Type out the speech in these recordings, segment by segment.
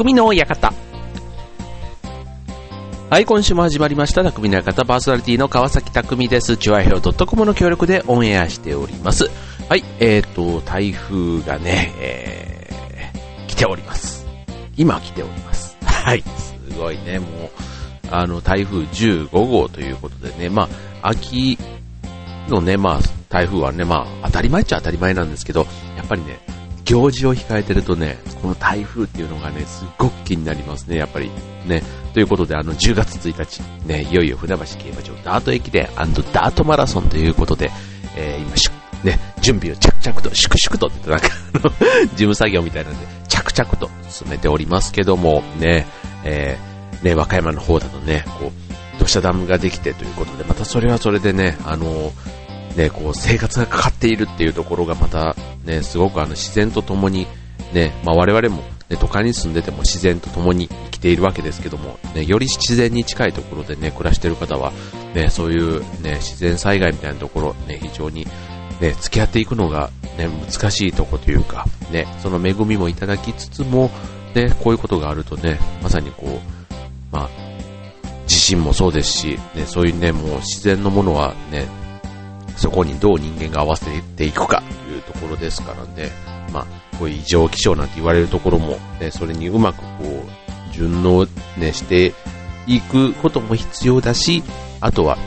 匠の館。はい、今週も始まりました、匠の館パーソナリティの川崎匠です。チュアヘオ .com の協力でオンエアしております。はい、えーと、台風がね、えー、来ております。今来ております。はい、すごいね、もう、あの、台風15号ということでね、まあ、秋のね、まあ、台風はね、まあ、当たり前っちゃ当たり前なんですけど、やっぱりね、行事を控えてるとね、この台風っていうのがね、すっごく気になりますね、やっぱり。ね。ということで、あの、10月1日、ね、いよいよ船橋競馬場ダート駅伝ダートマラソンということで、えー、今、ね、準備を着々と、粛々とってなんか、あの、事務作業みたいなんで、着々と進めておりますけども、ね、えー、ね、和歌山の方だとね、こう、土砂ダムができてということで、またそれはそれでね、あのね、こう生活がかかっているっていうところがまたね、すごくあの自然と共にね、まあ、我々も、ね、都会に住んでても自然と共に生きているわけですけども、ね、より自然に近いところでね、暮らしている方は、ね、そういうね、自然災害みたいなところ、ね、非常にね、付き合っていくのがね、難しいとこというか、ね、その恵みもいただきつつも、ね、こういうことがあるとね、まさにこう、まあ、地震もそうですし、ね、そういうね、もう自然のものはね、そこにどう人間が合わせていくかところですからね、まあ、こういう異常気象なんて言われるところも、ね、それにうまくこう、順応、ね、していくことも必要だし、あとは、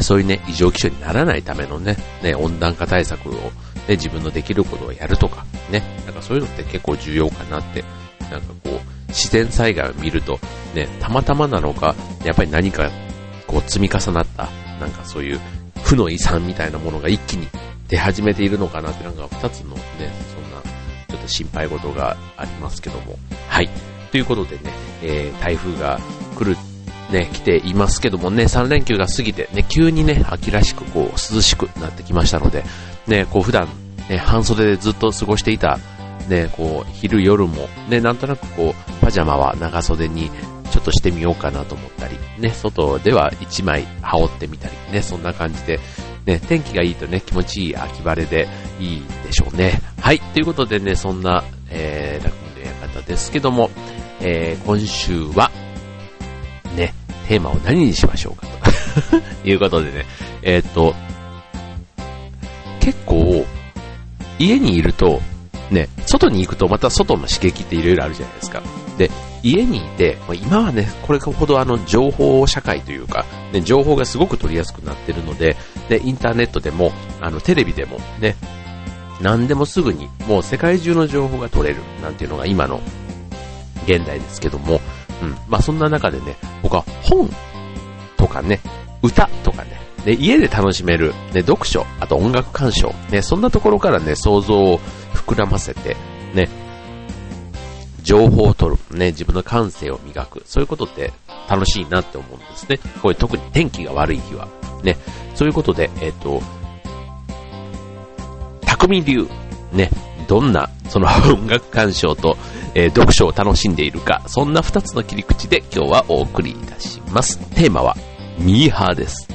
そういうね、異常気象にならないためのね、ね、温暖化対策を、ね、自分のできることをやるとか、ね、なんかそういうのって結構重要かなって、なんかこう、自然災害を見ると、ね、たまたまなのか、やっぱり何か、こう積み重なった、なんかそういう負の遺産みたいなものが一気に出始めているのかなってなんか二つのね、そんなちょっと心配事がありますけども。はい。ということでね、えー、台風が来る、ね、来ていますけどもね、3連休が過ぎてね、急にね、秋らしくこう涼しくなってきましたので、ね、こう普段ね、半袖でずっと過ごしていたね、こう、昼夜も、ね、なんとなくこう、パジャマは長袖にちょっとしてみようかなと思ったり、ね、外では1枚羽織ってみたり、ね、そんな感じで、ね、天気がいいとね、気持ちいい秋晴れでいいでしょうね。はい、ということでね、そんな、えー、楽の館ですけども、えー、今週は、ね、テーマを何にしましょうかと いうことでね、えー、っと、結構、家にいると、ね、外に行くとまた外の刺激って色々あるじゃないですか。で、家にいて、今はね、これほどあの情報社会というか、ね、情報がすごく取りやすくなってるので、で、インターネットでも、あの、テレビでもね、何でもすぐに、もう世界中の情報が取れる、なんていうのが今の現代ですけども、うん。まあそんな中でね、僕は本とかね、歌とかね、ね家で楽しめる、ね、読書、あと音楽鑑賞、ね、そんなところからね、想像を膨らませて、ね、情報を取る、ね、自分の感性を磨く、そういうことって楽しいなって思うんですね。これ特に天気が悪い日は。ね、そういうことで、えっ、ー、と、匠流、ね、どんな、その 音楽鑑賞と、えー、読書を楽しんでいるか、そんな2つの切り口で今日はお送りいたします。テーマは、ミーハーです。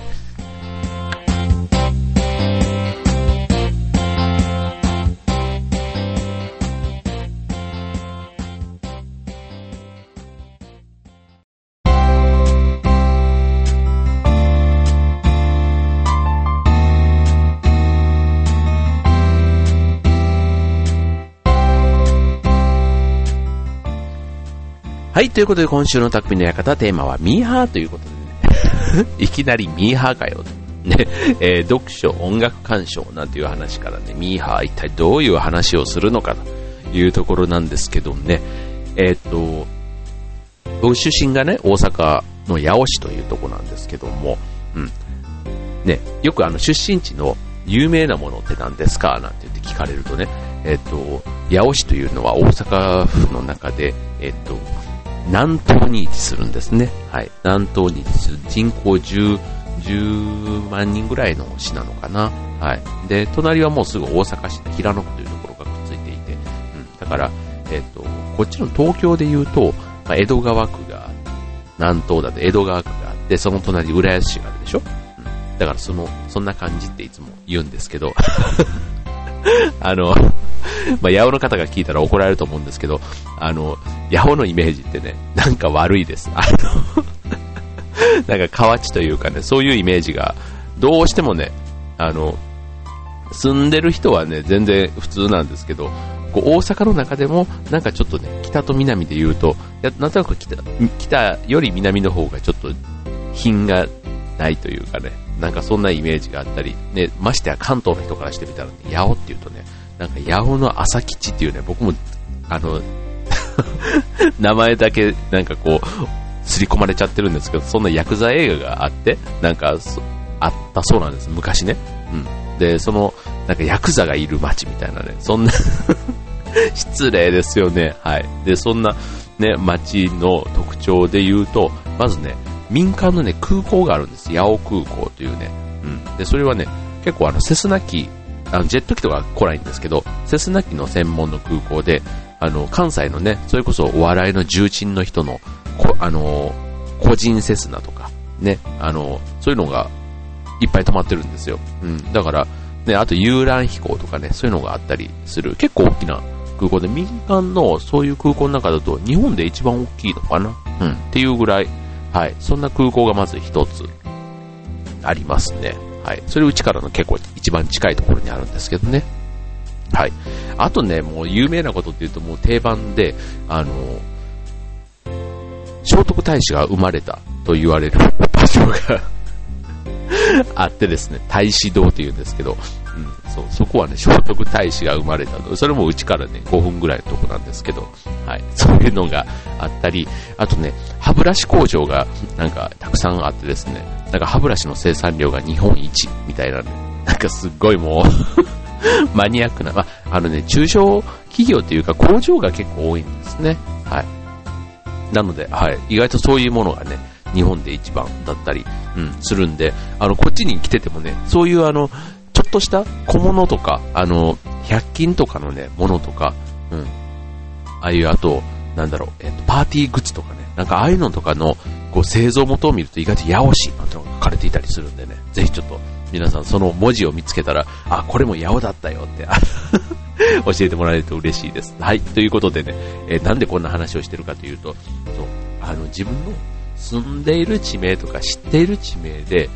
はい、ということで今週の匠の館テーマはミーハーということでね、いきなりミーハーかよ。ね、えー、読書、音楽鑑賞なんていう話からね、ミーハー一体どういう話をするのかというところなんですけどね、えー、っと、僕出身がね、大阪の八尾市というとこなんですけども、うん。ね、よくあの出身地の有名なものって何ですか？なんて言って聞かれるとね、えっと、八尾市というのは大阪府の中で、えっと、南東に位置するんですね。はい。南東に位置する人口10、10万人ぐらいの市なのかな。はい。で、隣はもうすぐ大阪市の平野区というところがくっついていて、うん。だから、えっ、と、こっちの東京で言うと、まあ、江戸川区が、南東だと江戸川区があって、その隣浦安市があるでしょうん。だからその、そんな感じっていつも言うんですけど、あの、まあ、八尾の方が聞いたら怒られると思うんですけど、あの、八尾のイメージってね、なんか悪いです。あの なんか河内というかね、そういうイメージが、どうしてもね、あの、住んでる人はね、全然普通なんですけど、こう大阪の中でも、なんかちょっとね、北と南で言うと、やなんとなく北北より南の方がちょっと品がないというかね、なんかそんなイメージがあったり、ね、ましてや関東の人からしてみたら、ね、八尾っていうとね、なんか八尾の朝吉っていうね、僕も、あの、名前だけなんかこう、刷り込まれちゃってるんですけど、そんなヤクザ映画があって、なんか、あったそうなんです、昔ね。うん。で、その、なんかヤクザがいる街みたいなね、そんな 失礼ですよね。はい。で、そんな、ね、街の特徴で言うと、まずね、民間のね、空港があるんです。八尾空港というね。うん。で、それはね、結構あの、セスナ機、あの、ジェット機とか来ないんですけど、セスナ機の専門の空港で、あの、関西のね、それこそお笑いの重鎮の人の、こあの、個人セスナとか、ね、あの、そういうのがいっぱい止まってるんですよ。うん。だから、ね、あと遊覧飛行とかね、そういうのがあったりする。結構大きな空港で、民間のそういう空港の中だと日本で一番大きいのかな？うん。っていうぐらい、はい。そんな空港がまず一つありますね。はい。それうちからの結構一番近いところにあるんですけどね。はい。あとね、もう有名なことって言うともう定番で、あの、聖徳太子が生まれたと言われる場所があってですね、太子堂って言うんですけど、うん、そう、そこはね、聖徳太子が生まれたの。それもうちからね、5分ぐらいのとこなんですけど、はい、そういうのがあったり、あとね、歯ブラシ工場がなんかたくさんあってですね、なんか歯ブラシの生産量が日本一みたいなね、なんかすっごいもう マニアックな、まあ、のね、中小企業っていうか工場が結構多いんですね。はい。なので、はい、意外とそういうものがね、日本で一番だったり、うん、するんで、あの、こっちに来ててもね、そういうあの、ちょっとした小物とか、あの、100均とかのね、ものとか、うん、ああいう、あと、なんだろう、えっ、と、パーティーグッズとかね、なんかああいうのとかの、こう、製造元を見ると意外とヤオシなんてのが書かれていたりするんでね、ぜひちょっと、皆さんその文字を見つけたら、あ、これもヤオだったよって、教えてもらえると嬉しいです。はい、ということでね、えー、なんでこんな話をしてるかというと、そう、あの、自分の住んでいる地名とか知っている地名で、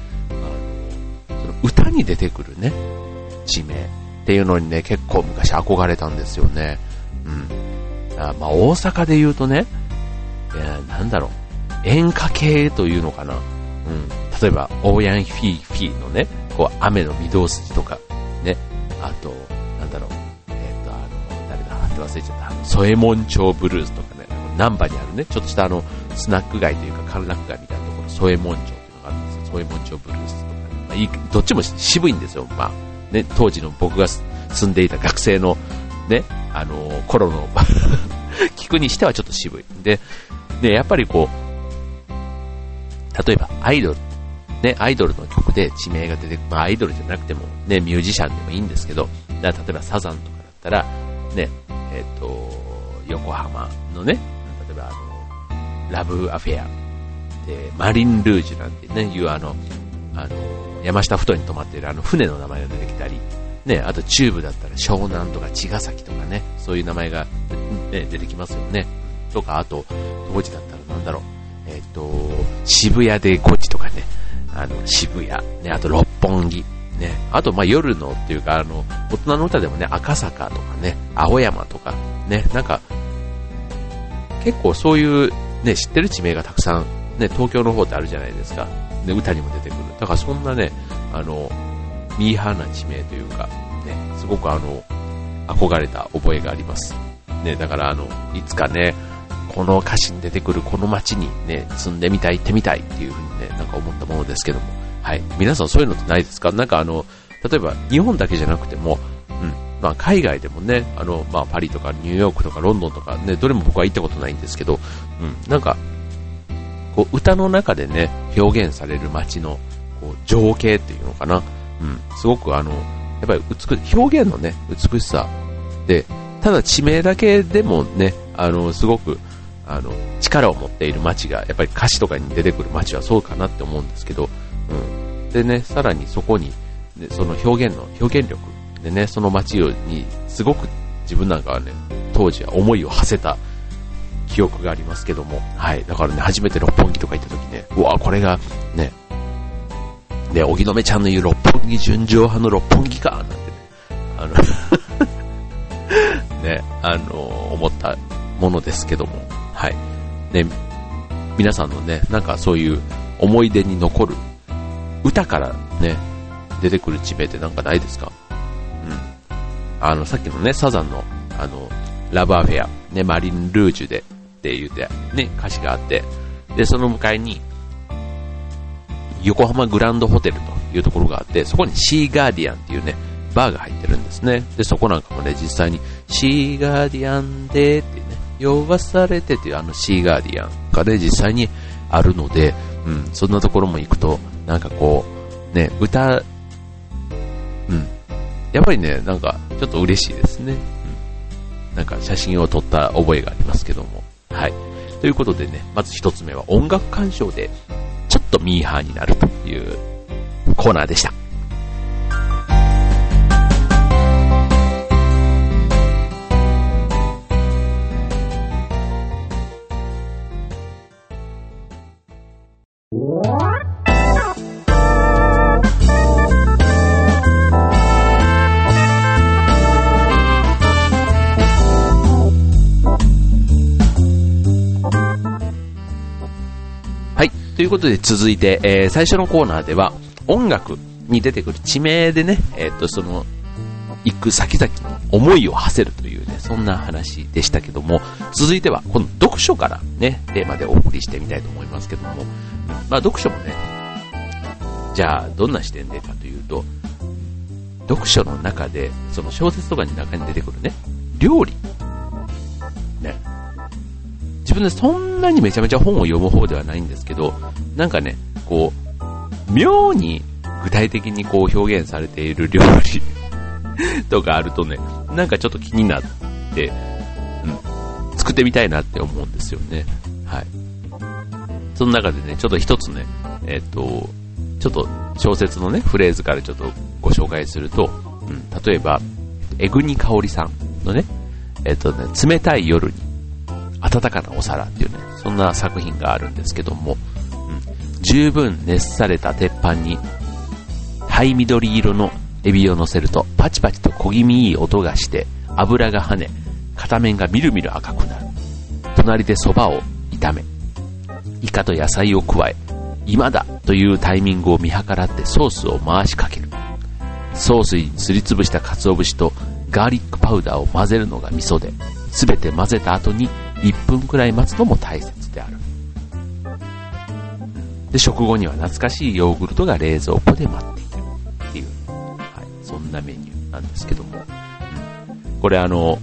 歌に出てくるね、地名っていうのにね、結構昔憧れたんですよね。うん。あまあ、大阪で言うとね、いや、なんだろう、演歌系というのかな。うん。例えば、オーヤンフィーフィーのね、こう、雨の御堂筋とか、ね、あと、なんだろう、えっ、と、あの、誰だ、って忘れちゃった、あの、添右衛門町ブルースとかね、難波にあるね、ちょっとしたあの、スナック街というか歓楽街みたいなところ、添右衛門町っていうのがあるんですよ。添右衛門町ブルース、まあ、い、どっちも渋いんですよ。まあ、ね、当時の僕が住んでいた学生の、ね、あのー、頃の 聞くにしてはちょっと渋い。で、で、やっぱりこう、例えばアイドル、ね、アイドルの曲で地名が出てくる、まあアイドルじゃなくても、ね、ミュージシャンでもいいんですけど、例えばサザンとかだったら、ね、えっ、ー、と、横浜のね、例えばあの、ラブアフェア、で、マリンルージュなんてね、いうあの、あの、山下ふ頭に泊まっているあの船の名前が出てきたり、ね、あとチューブだったら湘南とか茅ヶ崎とかね、そういう名前が、ね、出てきますよね。とか、あと、当時だったらなんだろう、えっ、ー、と、渋谷で5時とかね、あの、渋谷、ね、あと六本木、ね、あと、ま、夜のっていうか、あの、大人の歌でもね、赤坂とかね、青山とか、ね、なんか、結構そういうね、知ってる地名がたくさん、ね、東京の方ってあるじゃないですか。で、歌にも出てくる。だからそんなね、あの、ミーハーな地名というか、ね、すごくあの、憧れた覚えがあります。ね、だからあの、いつかね、この歌詞に出てくるこの街にね、住んでみたい、行ってみたいっていう風にね、なんか思ったものですけども。はい。皆さんそういうのってないですか？なんかあの、例えば日本だけじゃなくても、うん、まあ、海外でもね、あの、まあ、パリとかニューヨークとかロンドンとかね、どれも僕は行ったことないんですけど、うん、なんか、こう、歌の中でね、表現される街の、こう、情景っていうのかな。うん、すごくあの、やっぱり美、表現のね、美しさで、ただ地名だけでもね、あの、すごく、あの、力を持っている街が、やっぱり歌詞とかに出てくる街はそうかなって思うんですけど、うん。でね、さらにそこに、ね、その表現の、表現力でね、その街にすごく自分なんかはね、当時は思いを馳せた記憶がありますけども、はい。だからね、初めて六本木とか行った時ね、うわ、これが、ね、で、荻野目ちゃんの言う六本木純情派の六本木か、なんてね、あの ね、あの、思ったものですけども、はい。ね、皆さんのね、なんかそういう思い出に残る歌からね、出てくる地名ってなんかないですか？うん。あの、さっきのね、サザンの、あの、ラブアフェア、ね、マリン・ルージュでって言って、ね、歌詞があって、で、その向かいに、横浜グランドホテルというところがあって、そこにシーガーディアンっていうね、バーが入ってるんですね。で、そこなんかもね、実際に、シーガーディアンでってね、呼ばされてっていうあのシーガーディアンがね、実際にあるので、うん、そんなところも行くと、なんかこう、ね、歌、うん、やっぱりね、なんか、ちょっと嬉しいですね。うん、なんか写真を撮った覚えがありますけども。はい。ということでね、まず一つ目は音楽鑑賞で、ちょっとミーハーになるというコーナーでした。ということで続いて、えー、最初のコーナーでは音楽に出てくる地名でね、えっ、と、その、行く先々の思いを馳せるというね、そんな話でしたけども、続いては、この読書からね、テーマでお送りしてみたいと思いますけども、まあ読書もね、じゃあどんな視点でかというと、読書の中で、その小説とかに中に出てくるね、料理。自分でそんなにめちゃめちゃ本を読む方ではないんですけど、なんかね、こう、妙に具体的にこう表現されている料理 とかあるとね、なんかちょっと気になって、うん、作ってみたいなって思うんですよね。はい。その中でね、ちょっと一つね、えっ、と、ちょっと小説のね、フレーズからちょっとご紹介すると、うん、例えば、えぐにかおりさんのね、えっ、とね、冷たい夜に、暖かなお皿っていうね、そんな作品があるんですけども、うん。十分熱された鉄板に灰緑色のエビを乗せるとパチパチと小気味いい音がして油が跳ね片面がみるみる赤くなる。隣で蕎麦を炒めイカと野菜を加え今だというタイミングを見計らってソースを回しかける。ソースにすりつぶした鰹節とガーリックパウダーを混ぜるのが味噌で全て混ぜた後に1分くらい待つのも大切である。で、食後には懐かしいヨーグルトが冷蔵庫で待っているっていう、はい、そんなメニューなんですけども、これあの、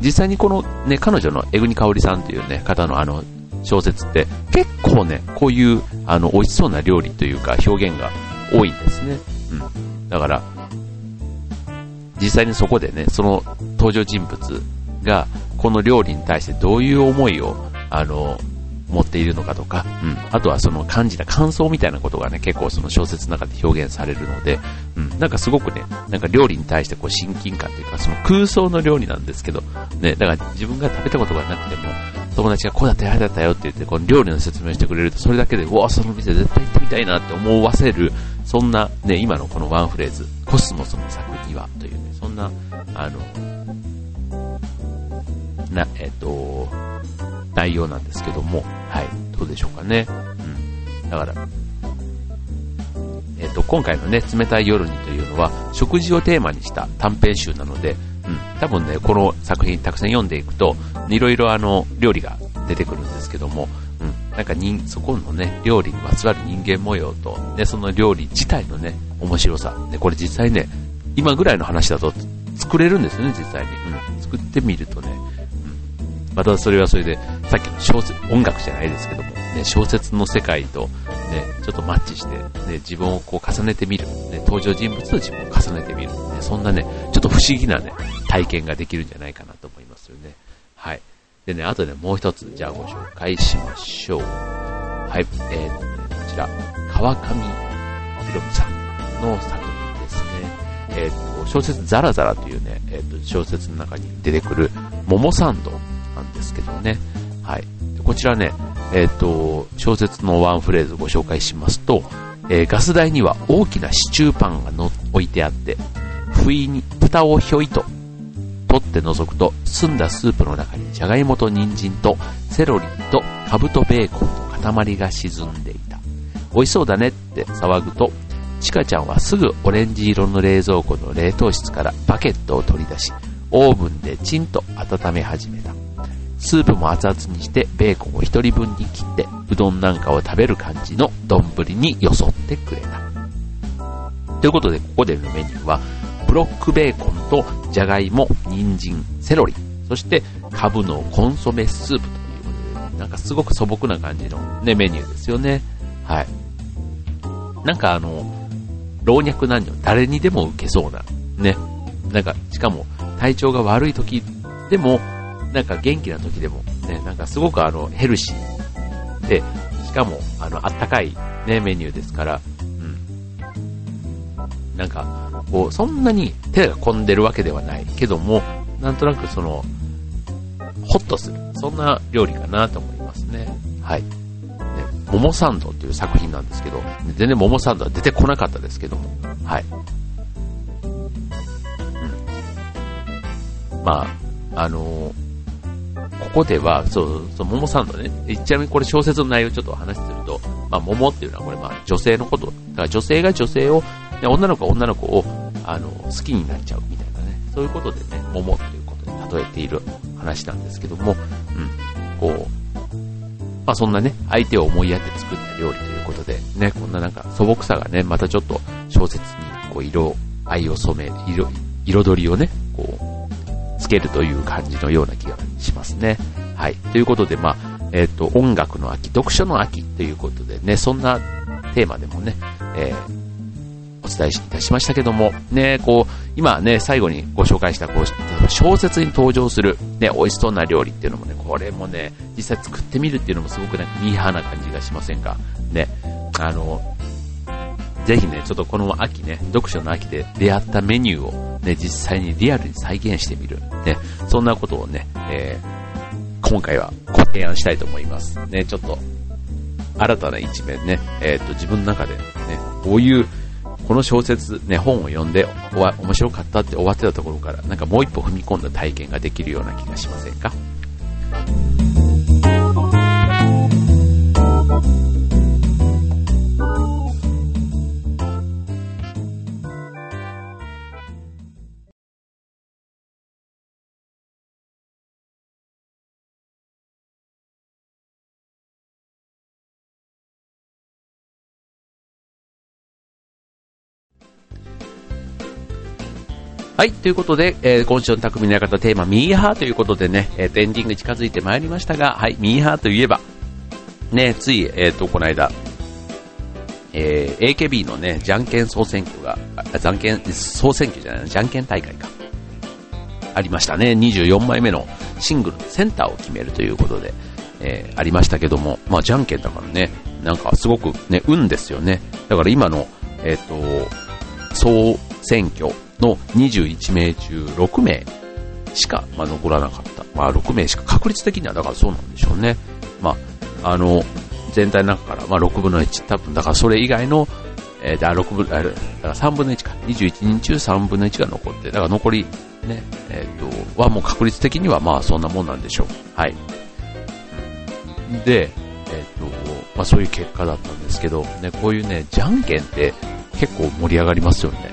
実際にこのね、彼女の江国香織さんというね、方のあの、小説って結構ね、こういうあの、美味しそうな料理というか表現が多いんですね。うん。だから、実際にそこでね、その登場人物がこの料理に対してどういう思いを、あの、持っているのかとか、うん、あとはその感じた感想みたいなことがね、結構その小説の中で表現されるので、うん、なんかすごくね、なんか料理に対してこう親近感というか、その空想の料理なんですけど、ね、だから自分が食べたことがなくても、友達がこうだったよ、あだったよって言って、この料理の説明してくれると、それだけで、うわ、その店絶対行ってみたいなって思わせる、そんなね、今のこのワンフレーズ、コスモスの作にはというね、そんな、あの、な、えっ、と、内容なんですけども、はい、どうでしょうかね。うん。だから、えっ、と、今回のね、冷たい夜にというのは、食事をテーマにした短編集なので、うん、多分ね、この作品たくさん読んでいくと、いろいろあの、料理が出てくるんですけども、うん、なんか人、そこのね、料理にまつわる人間模様と、ね、その料理自体のね、面白さ。で、これ実際ね、今ぐらいの話だと作れるんですよね、実際に。うん、作ってみるとね、またそれはそれで、さっきの小説、音楽じゃないですけども、ね、小説の世界と、ね、ちょっとマッチして、ね、自分をこう重ねてみる、ね、登場人物と自分を重ねてみる、ね、そんなね、ちょっと不思議なね、体験ができるんじゃないかなと思いますよね。はい。でね、あとね、もう一つ、じゃあご紹介しましょう。はい、えーとね、こちら、川上ひろみさんの作品ですね。え、ー、と、小説ザラザラというね、えっ、ー、と、小説の中に出てくる、桃サンドなんですけどね。はい。こちらね、えっ、ー、と、小説のワンフレーズご紹介しますと、えー、ガス台には大きなシチューパンがの置いてあって、不意に蓋をひょいと取って覗くと、澄んだスープの中にじゃがいもと人参とセロリとカブとベーコンの塊が沈んでいた。美味しそうだねって騒ぐと、チカちゃんはすぐオレンジ色の冷蔵庫の冷凍室からバケットを取り出し、オーブンでチンと温め始めた。スープも熱々にしてベーコンを1人分に切ってうどんなんかを食べる感じの丼によそってくれた。ということで、ここでのメニューは、ブロックベーコンとじゃがいも、人参、セロリ、そしてカブのコンソメスープということで、なんかすごく素朴な感じのね、メニューですよね。はい。なんかあの、老若男女、誰にでも受けそうな、ね。なんか、しかも体調が悪い時でも、なんか元気な時でも、ね、なんかすごくあの、ヘルシーで、しかも、あの、あったかいね、メニューですから、うんなんか、こう、そんなに手が込んでるわけではないけども、なんとなくその、ホッとする。そんな料理かなと思いますね。はい。ね、桃サンドっていう作品なんですけど、全然桃サンドは出てこなかったですけども、はい。うん。まあ、あのー、ここでは、そう、そう、桃サンドね。ちなみにこれ小説の内容ちょっと話すると、まあ、桃っていうのはこれまあ女性のこと。だから女性が女性を女の子は女の子をあの好きになっちゃうみたいなね、そういうことでね、桃ということで例えている話なんですけども、うん、こう、まあそんなね、相手を思いやって作った料理ということで、ね、こんななんか素朴さがね、またちょっと小説にこう色、愛を染め、色、彩りをね、こう、つけるという感じのような気がしますね。はい。ということで、まあ、えっ、ー、と、音楽の秋、読書の秋ということでね、そんなテーマでもね、えーお伝えいたしましたけども、ね、こう、今ね、最後にご紹介した、こう、小説に登場する、ね、美味しそうな料理っていうのもね、これもね、実際作ってみるっていうのもすごくなんかミーハーな感じがしませんか？ね、あの、ぜひね、ちょっとこの秋ね、読書の秋で出会ったメニューをね、実際にリアルに再現してみる。ね、そんなことをね、えー、今回はご提案したいと思います。ね、ちょっと、新たな一面ね、えっ、と、自分の中でね、こういうこの小説、ね、本を読んで、面白かったって終わってたところから、なんかもう一歩踏み込んだ体験ができるような気がしませんか？はい、ということで、えー、今週の匠の館テーマ、ミーハーということでね、えー、エンディング近づいてまいりましたが、はい、ミーハーといえば、ね、つい、えっ、ー、と、この間、えー、AKB のね、じゃんけん総選挙が、じゃんけん、総選挙じゃないじゃんけん大会か。ありましたね。24枚目のシングルセンターを決めるということで、えー、ありましたけども、まあ、じゃんけんだからね、なんかすごくね、運ですよね。だから今の、えっ、ー、と、総選挙の21名中6名しか、まあ、残らなかった。まあ、6名しか確率的にはだからそうなんでしょうね。まあ、あの、全体の中から、まあ、6分の1、多分、だからそれ以外の、えー、だ6分、だから3分の1か、21人中3分の1が残って、だから残り、ね、えっ、ー、と、はもう確率的にはまあそんなもんなんでしょう。はい。で、えっ、ー、と、まあそういう結果だったんですけど、ね、こういうね、じゃんけんって結構盛り上がりますよね。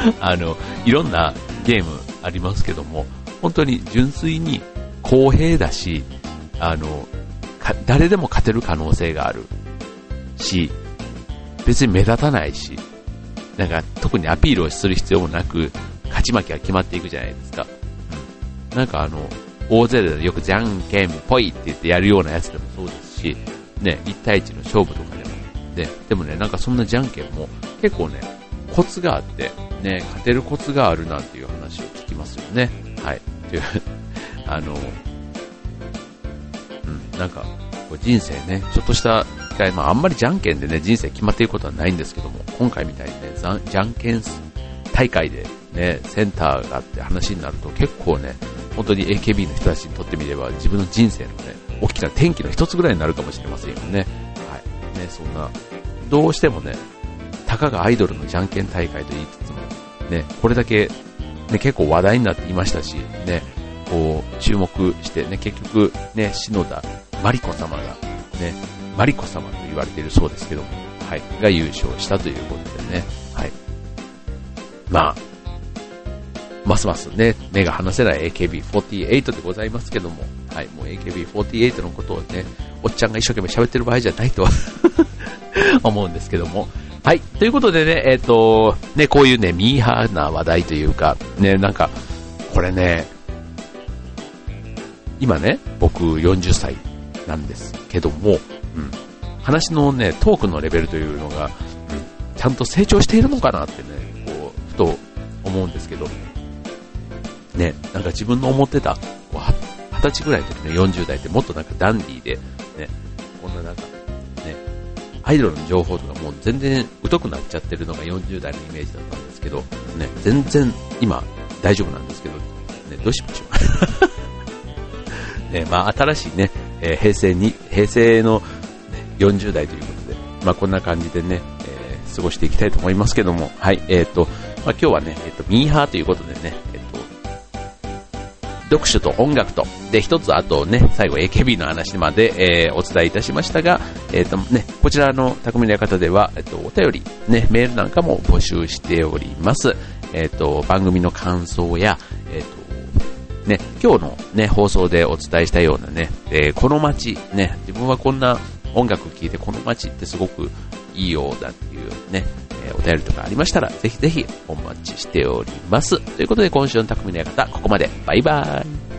あの、いろんなゲームありますけども、本当に純粋に公平だし、あの、誰でも勝てる可能性があるし、別に目立たないし、なんか特にアピールをする必要もなく、勝ち負けが決まっていくじゃないですか。うん、なんかあの、大勢でよくじゃんけんぽいって言ってやるようなやつでもそうですし、ね、1対1の勝負とかでも。で、でもね、なんかそんなじゃんけんも結構ね、コツがあって、ね、勝てるコツがあるなんていう話を聞きますよね。はい。という、あの、うん、なんか、人生ね、ちょっとした機会、まああんまりじゃんけんでね、人生決まっていることはないんですけども、今回みたいにね、じゃんけん大会でね、センターがあって話になると結構ね、本当に AKB の人たちにとってみれば自分の人生のね、大きな転機の一つぐらいになるかもしれませんよね。はい。ね、そんな、どうしてもね、たかがアイドルのじゃんけん大会と言いつつも、ね、これだけ、ね、結構話題になっていましたし、ね、こう、注目してね、結局、ね、篠田真理子様が、ね、真理子様と言われているそうですけども、はい、が優勝したということでね、はい。まあ、ますますね、目が離せない AKB48 でございますけども、はい、もう AKB48 のことをね、おっちゃんが一生懸命喋ってる場合じゃないと 思うんですけども、はい。ということでね、えっ、ー、と、ね、こういうね、ミーハーな話題というか、ね、なんか、これね、今ね、僕40歳なんですけども、うん。話のね、トークのレベルというのが、うん、ちゃんと成長しているのかなってね、こう、ふと思うんですけど、ね、なんか自分の思ってた、こう、二十歳ぐらいの時の40代ってもっとなんかダンディーで、ね、こんななんか、アイドルの情報とかもう全然疎くなっちゃってるのが40代のイメージだったんですけど、ね、全然今大丈夫なんですけど、ね、どうしましょう。ね、まあ新しいね、えー、平成に、平成の、ね、40代ということで、まあこんな感じでね、えー、過ごしていきたいと思いますけども、はい、え、ー、と、まあ今日はね、えっ、と、ミーハーということでね、読書と音楽と、で、一つあとね、最後 AKB の話まで、えー、お伝えいたしましたが、えっ、ー、とね、こちらの匠の館では、えっ、ー、と、お便り、ね、メールなんかも募集しております。えっ、と、番組の感想や、えっ、と、ね、今日のね、放送でお伝えしたようなね、えこの街、ね、自分はこんな音楽聴いてこの街ってすごくいいようだっていうね、えお便りとかありましたら、ぜひぜひお待ちしております。ということで今週の匠の館、ここまで。バイバーイ。